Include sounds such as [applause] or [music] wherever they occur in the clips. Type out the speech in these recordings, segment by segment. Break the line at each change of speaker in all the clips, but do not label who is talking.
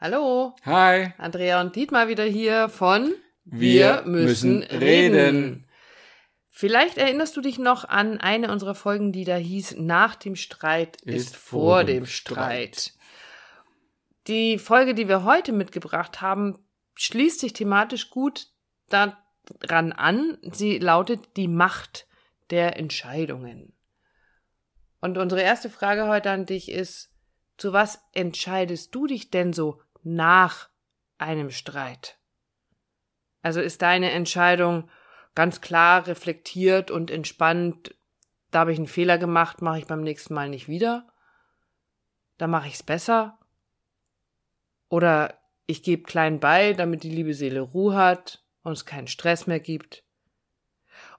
Hallo,
Hi.
Andrea und Dietmar wieder hier von
Wir müssen reden.
Vielleicht erinnerst du dich noch an eine unserer Folgen, die da hieß, nach dem Streit ist, vor dem Streit. Die Folge, die wir heute mitgebracht haben, schließt sich thematisch gut daran an. Sie lautet die Macht der Entscheidungen. Und unsere erste Frage heute an dich ist, zu was entscheidest du dich denn so nach einem Streit? Also ist deine Entscheidung ganz klar reflektiert und entspannt, da habe ich einen Fehler gemacht, mache ich beim nächsten Mal nicht wieder? Da mache ich es besser? Oder ich gebe klein bei, damit die liebe Seele Ruhe hat und es keinen Stress mehr gibt?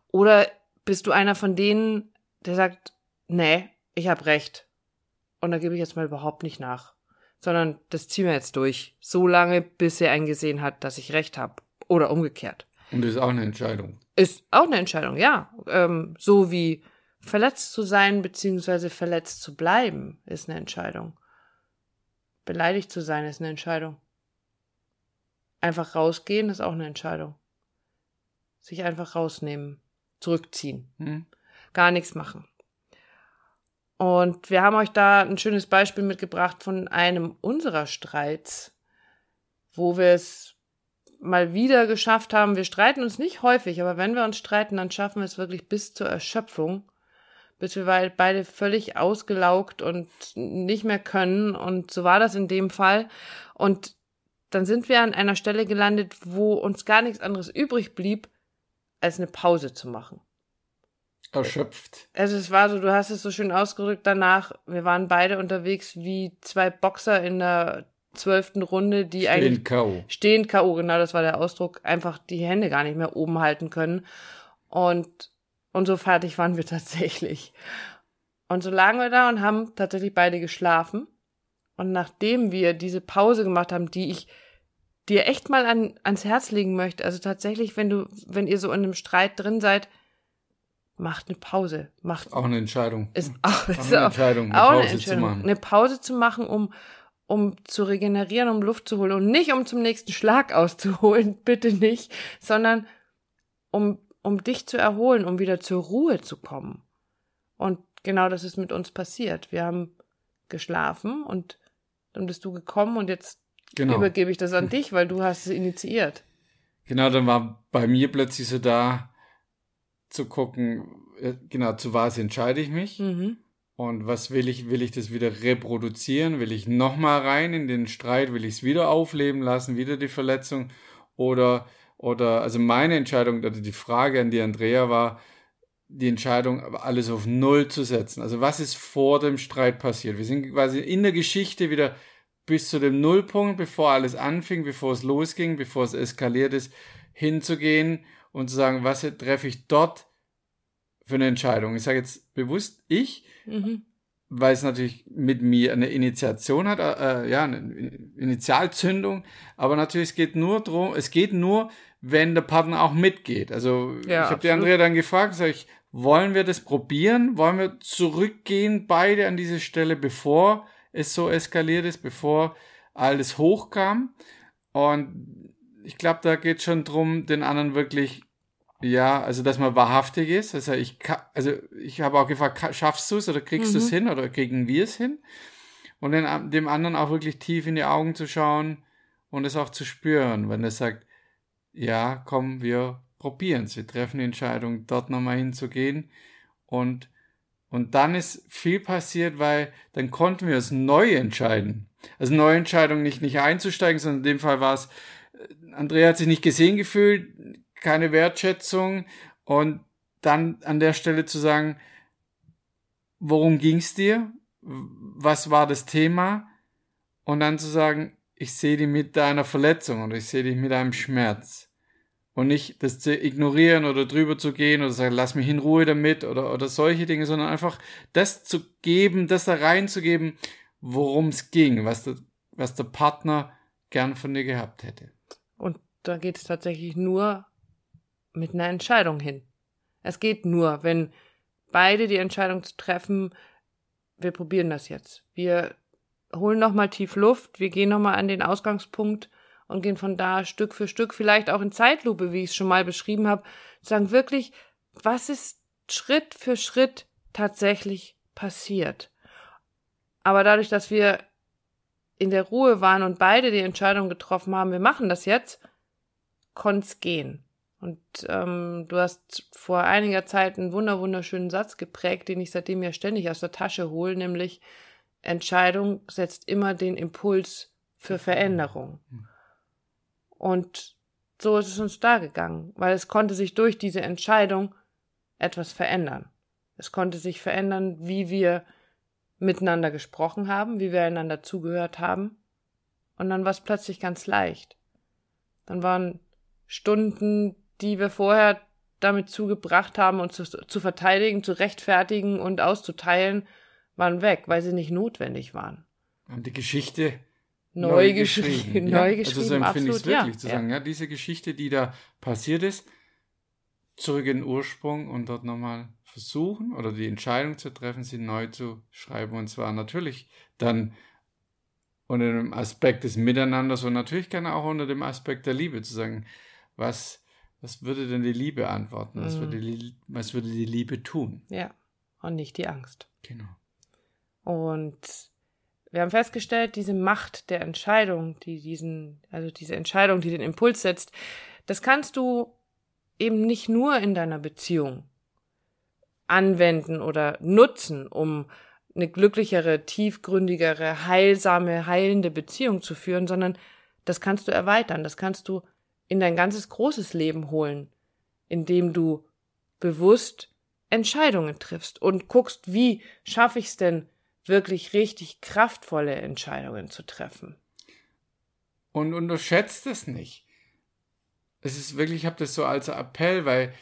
Oder bist du einer von denen, der sagt, nee, ich habe recht. Und da gebe ich jetzt mal überhaupt nicht nach. Sondern das ziehen wir jetzt durch. So lange, bis er eingesehen hat, dass ich recht habe. Oder umgekehrt.
Und das ist auch eine Entscheidung.
Ist auch eine Entscheidung, ja. Ähm, so wie verletzt zu sein, beziehungsweise verletzt zu bleiben, ist eine Entscheidung. Beleidigt zu sein, ist eine Entscheidung. Einfach rausgehen, ist auch eine Entscheidung. Sich einfach rausnehmen, zurückziehen.
Hm?
Gar nichts machen. Und wir haben euch da ein schönes Beispiel mitgebracht von einem unserer Streits, wo wir es mal wieder geschafft haben. Wir streiten uns nicht häufig, aber wenn wir uns streiten, dann schaffen wir es wirklich bis zur Erschöpfung, bis wir beide völlig ausgelaugt und nicht mehr können. Und so war das in dem Fall. Und dann sind wir an einer Stelle gelandet, wo uns gar nichts anderes übrig blieb, als eine Pause zu machen.
Erschöpft.
Also es war so, du hast es so schön ausgedrückt danach, wir waren beide unterwegs wie zwei Boxer in der zwölften Runde, die
Stehen
eigentlich
K.O.
stehen K.O., genau das war der Ausdruck, einfach die Hände gar nicht mehr oben halten können. Und, und so fertig waren wir [laughs] tatsächlich. Und so lagen wir da und haben tatsächlich beide geschlafen. Und nachdem wir diese Pause gemacht haben, die ich dir echt mal an, ans Herz legen möchte, also tatsächlich, wenn du, wenn ihr so in einem Streit drin seid, macht eine Pause, macht
Auch eine Entscheidung.
ist auch,
Auch
ist
eine
auch,
Entscheidung, eine
auch eine
Pause zu
Entscheidung.
machen.
Eine Pause zu machen, um, um zu regenerieren, um Luft zu holen und nicht um zum nächsten Schlag auszuholen, [laughs] bitte nicht, sondern um, um dich zu erholen, um wieder zur Ruhe zu kommen. Und genau das ist mit uns passiert. Wir haben geschlafen und dann bist du gekommen und jetzt
Genau.
übergebe ich das an dich, weil du hast es initiiert.
Genau, dann war bei mir plötzlich so da zu gucken, äh, genau, zu was entscheide ich mich
Mhm.
und was will ich, will ich das wieder reproduzieren, will ich nochmal rein in den Streit, will ich es wieder aufleben lassen, wieder die Verletzung oder, oder, also meine Entscheidung, oder die Frage an die Andrea war, die Entscheidung, alles auf Null zu setzen. Also was ist vor dem Streit passiert? Wir sind quasi in der Geschichte wieder bis zu dem Nullpunkt, bevor alles anfing, bevor es losging, bevor es eskaliert ist, hinzugehen und zu sagen, was treffe ich dort für eine Entscheidung? Ich sage jetzt bewusst ich,
Mhm.
weil es natürlich mit mir eine Initiation hat, äh, ja, eine Initialzündung, aber natürlich es geht nur drum, es geht nur, wenn der Partner auch mitgeht. Also
Ja,
ich habe die. Andrea dann gefragt, sag ich, wollen wir das probieren? Wollen wir zurückgehen beide an diese Stelle, bevor es so eskaliert ist, bevor alles hochkam? Und ich glaube, da geht schon drum, den anderen wirklich ja, also dass man wahrhaftig ist. Also ich kann, also ich habe auch gefragt, schaffst du es oder kriegst du es hin oder kriegen wir es hin? Und den, dem anderen auch wirklich tief in die Augen zu schauen und es auch zu spüren, wenn er sagt, ja, komm, wir probieren es, wir treffen die Entscheidung, dort nochmal hinzugehen. Und, und dann ist viel passiert, weil dann konnten wir es neu entscheiden. Also neue Entscheidung nicht, nicht einzusteigen, sondern in dem Fall war es, äh, Andrea hat sich nicht gesehen gefühlt, keine Wertschätzung und dann an der Stelle zu sagen, worum ging's dir? Was war das Thema? Und dann zu sagen, ich sehe dich mit deiner Verletzung oder ich sehe dich mit einem Schmerz. Und nicht das zu ignorieren oder drüber zu gehen oder sagen, lass mich in Ruhe damit oder, oder solche Dinge, sondern einfach das zu geben, das da reinzugeben, worum es ging, was der, was der Partner gern von dir gehabt hätte.
Und da geht es tatsächlich nur mit einer Entscheidung hin. Es geht nur, wenn beide die Entscheidung zu treffen, wir probieren das jetzt. Wir holen nochmal tief Luft, wir gehen nochmal an den Ausgangspunkt und gehen von da Stück für Stück, vielleicht auch in Zeitlupe, wie ich es schon mal beschrieben habe, sagen wirklich, was ist Schritt für Schritt tatsächlich passiert. Aber dadurch, dass wir in der Ruhe waren und beide die Entscheidung getroffen haben, wir machen das jetzt, konnte es gehen. Und ähm, du hast vor einiger Zeit einen wunder wunderschönen Satz geprägt, den ich seitdem ja ständig aus der Tasche hole, nämlich Entscheidung setzt immer den Impuls für Veränderung. Und so ist es uns da gegangen, weil es konnte sich durch diese Entscheidung etwas verändern. Es konnte sich verändern, wie wir miteinander gesprochen haben, wie wir einander zugehört haben. Und dann war es plötzlich ganz leicht. Dann waren Stunden, die wir vorher damit zugebracht haben, uns zu, zu verteidigen, zu rechtfertigen und auszuteilen, waren weg, weil sie nicht notwendig waren.
Haben die Geschichte
neu, neu geschrieben. [laughs] geschrieben.
Ja, neu geschrieben, also so empfinde ich es wirklich, ja. zu sagen, ja. ja, diese Geschichte, die da passiert ist, zurück in den Ursprung und dort nochmal versuchen oder die Entscheidung zu treffen, sie neu zu schreiben. Und zwar natürlich dann unter dem Aspekt des Miteinanders und natürlich gerne auch unter dem Aspekt der Liebe zu sagen, was, was würde denn die Liebe antworten? Was, mhm. würde die, was würde die Liebe tun?
Ja, und nicht die Angst.
Genau.
Und wir haben festgestellt, diese Macht der Entscheidung, die diesen, also diese Entscheidung, die den Impuls setzt, das kannst du eben nicht nur in deiner Beziehung anwenden oder nutzen, um eine glücklichere, tiefgründigere, heilsame, heilende Beziehung zu führen, sondern das kannst du erweitern, das kannst du in dein ganzes großes Leben holen, indem du bewusst Entscheidungen triffst und guckst, wie schaffe ich es denn, wirklich richtig kraftvolle Entscheidungen zu treffen.
Und unterschätzt es nicht. Es ist wirklich, ich habe das so als Appell, weil,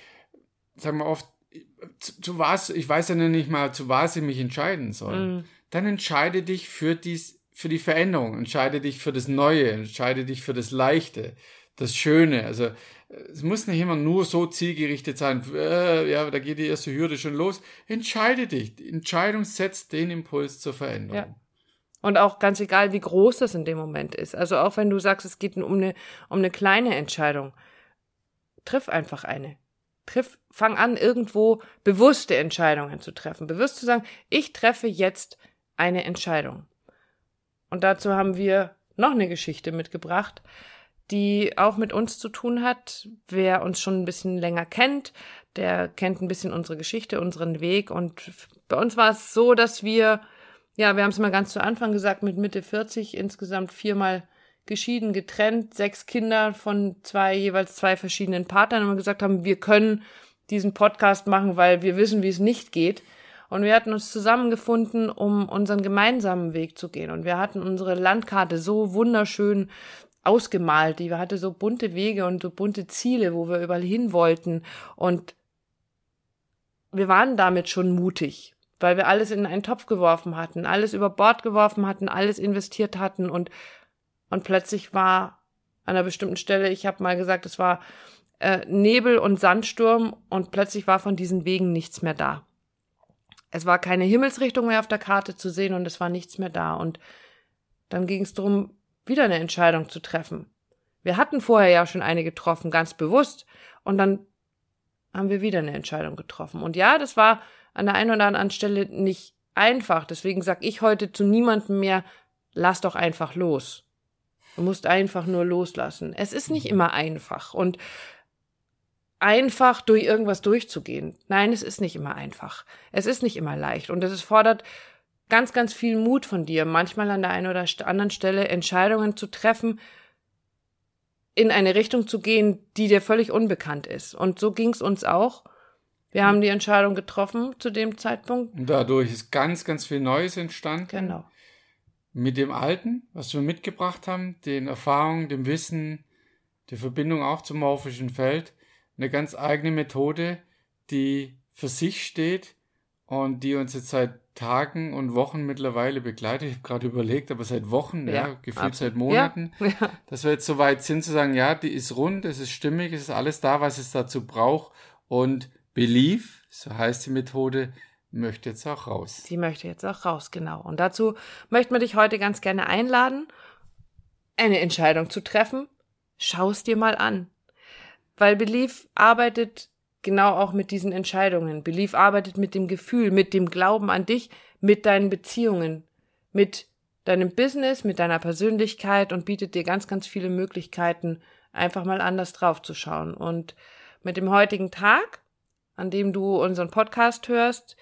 sagen wir oft, zu, zu, was, ich weiß ja nicht mal, zu was ich mich entscheiden soll. Mm. Dann entscheide dich für dies, für die Veränderung, entscheide dich für das Neue, entscheide dich für das Leichte, das Schöne. Also es muss nicht immer nur so zielgerichtet sein, äh, ja, da geht die erste Hürde schon los. Entscheide dich. Die Entscheidung setzt den Impuls zur Veränderung. Ja.
Und auch ganz egal, wie groß das in dem Moment ist. Also auch wenn du sagst, es geht um eine, um eine kleine Entscheidung, triff einfach eine. Triff, fang an, irgendwo bewusste Entscheidungen zu treffen. Bewusst zu sagen, ich treffe jetzt eine Entscheidung. Und dazu haben wir noch eine Geschichte mitgebracht die auch mit uns zu tun hat. Wer uns schon ein bisschen länger kennt, der kennt ein bisschen unsere Geschichte, unseren Weg. Und bei uns war es so, dass wir, ja, wir haben es mal ganz zu Anfang gesagt, mit Mitte 40 insgesamt viermal geschieden, getrennt, sechs Kinder von zwei, jeweils zwei verschiedenen Partnern und gesagt haben, wir können diesen Podcast machen, weil wir wissen, wie es nicht geht. Und wir hatten uns zusammengefunden, um unseren gemeinsamen Weg zu gehen. Und wir hatten unsere Landkarte so wunderschön ausgemalt. Die hatte so bunte Wege und so bunte Ziele, wo wir überall hin wollten. Und wir waren damit schon mutig, weil wir alles in einen Topf geworfen hatten, alles über Bord geworfen hatten, alles investiert hatten und, und plötzlich war an einer bestimmten Stelle, ich habe mal gesagt, es war äh, Nebel und Sandsturm und plötzlich war von diesen Wegen nichts mehr da. Es war keine Himmelsrichtung mehr auf der Karte zu sehen und es war nichts mehr da. Und dann ging es darum, wieder eine Entscheidung zu treffen. Wir hatten vorher ja schon eine getroffen, ganz bewusst, und dann haben wir wieder eine Entscheidung getroffen. Und ja, das war an der einen oder anderen Stelle nicht einfach. Deswegen sag ich heute zu niemandem mehr, lass doch einfach los. Du musst einfach nur loslassen. Es ist nicht immer einfach und einfach durch irgendwas durchzugehen. Nein, es ist nicht immer einfach. Es ist nicht immer leicht und es fordert ganz, ganz viel Mut von dir, manchmal an der einen oder anderen Stelle Entscheidungen zu treffen, in eine Richtung zu gehen, die dir völlig unbekannt ist. Und so ging es uns auch. Wir haben die Entscheidung getroffen zu dem Zeitpunkt.
Und dadurch ist ganz, ganz viel Neues entstanden.
Genau.
Mit dem Alten, was wir mitgebracht haben, den Erfahrungen, dem Wissen, der Verbindung auch zum morphischen Feld, eine ganz eigene Methode, die für sich steht und die uns jetzt seit Tagen und Wochen mittlerweile begleitet. Ich habe gerade überlegt, aber seit Wochen, ja, ja gefühlt absolut. seit Monaten, [laughs] ja. dass wir jetzt so weit sind zu sagen, ja, die ist rund, es ist stimmig, es ist alles da, was es dazu braucht. Und Belief, so heißt die Methode, möchte jetzt auch raus.
Die möchte jetzt auch raus, genau. Und dazu möchten wir dich heute ganz gerne einladen, eine Entscheidung zu treffen. Schau es dir mal an. Weil Belief arbeitet genau auch mit diesen Entscheidungen. Belief arbeitet mit dem Gefühl, mit dem Glauben an dich, mit deinen Beziehungen, mit deinem Business, mit deiner Persönlichkeit und bietet dir ganz, ganz viele Möglichkeiten, einfach mal anders draufzuschauen. Und mit dem heutigen Tag, an dem du unseren Podcast hörst,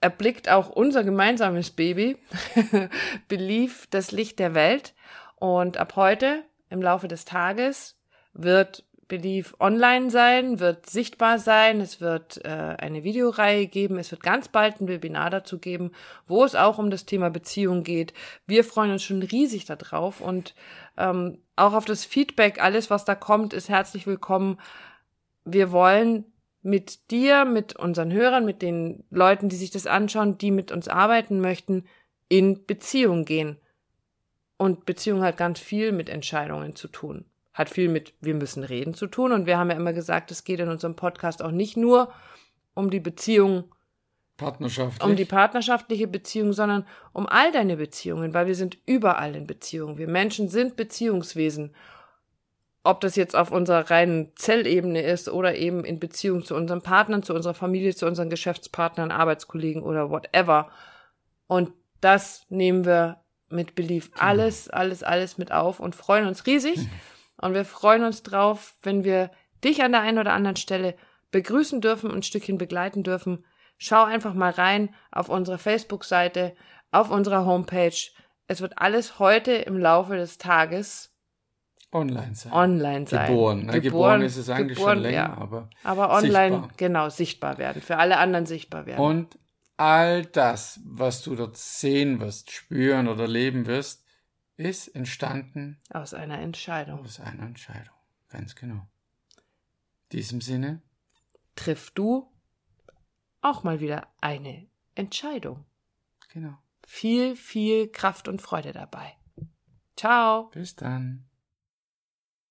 erblickt auch unser gemeinsames Baby, [laughs] Belief, das Licht der Welt. Und ab heute, im Laufe des Tages, wird Belief online sein, wird sichtbar sein, es wird äh, eine Videoreihe geben, es wird ganz bald ein Webinar dazu geben, wo es auch um das Thema Beziehung geht. Wir freuen uns schon riesig darauf und ähm, auch auf das Feedback, alles was da kommt, ist herzlich willkommen. Wir wollen mit dir, mit unseren Hörern, mit den Leuten, die sich das anschauen, die mit uns arbeiten möchten, in Beziehung gehen. Und Beziehung hat ganz viel mit Entscheidungen zu tun hat viel mit wir müssen reden zu tun. Und wir haben ja immer gesagt, es geht in unserem Podcast auch nicht nur um die Beziehung,
Partnerschaftlich.
um die partnerschaftliche Beziehung, sondern um all deine Beziehungen, weil wir sind überall in Beziehung. Wir Menschen sind Beziehungswesen. Ob das jetzt auf unserer reinen Zellebene ist oder eben in Beziehung zu unseren Partnern, zu unserer Familie, zu unseren Geschäftspartnern, Arbeitskollegen oder whatever. Und das nehmen wir mit Belief genau. alles, alles, alles mit auf und freuen uns riesig. [laughs] Und wir freuen uns drauf, wenn wir dich an der einen oder anderen Stelle begrüßen dürfen und ein Stückchen begleiten dürfen. Schau einfach mal rein auf unsere Facebook-Seite, auf unserer Homepage. Es wird alles heute im Laufe des Tages
online sein.
Online sein.
Geboren. Ne? Geboren, geboren ist es eigentlich geboren, schon länger, ja. aber,
aber online sichtbar. genau sichtbar werden, für alle anderen sichtbar werden.
Und all das, was du dort sehen wirst, spüren oder leben wirst, ist entstanden
aus einer Entscheidung.
Aus einer Entscheidung, ganz genau. In diesem Sinne
triff du auch mal wieder eine Entscheidung.
Genau.
Viel, viel Kraft und Freude dabei. Ciao.
Bis dann.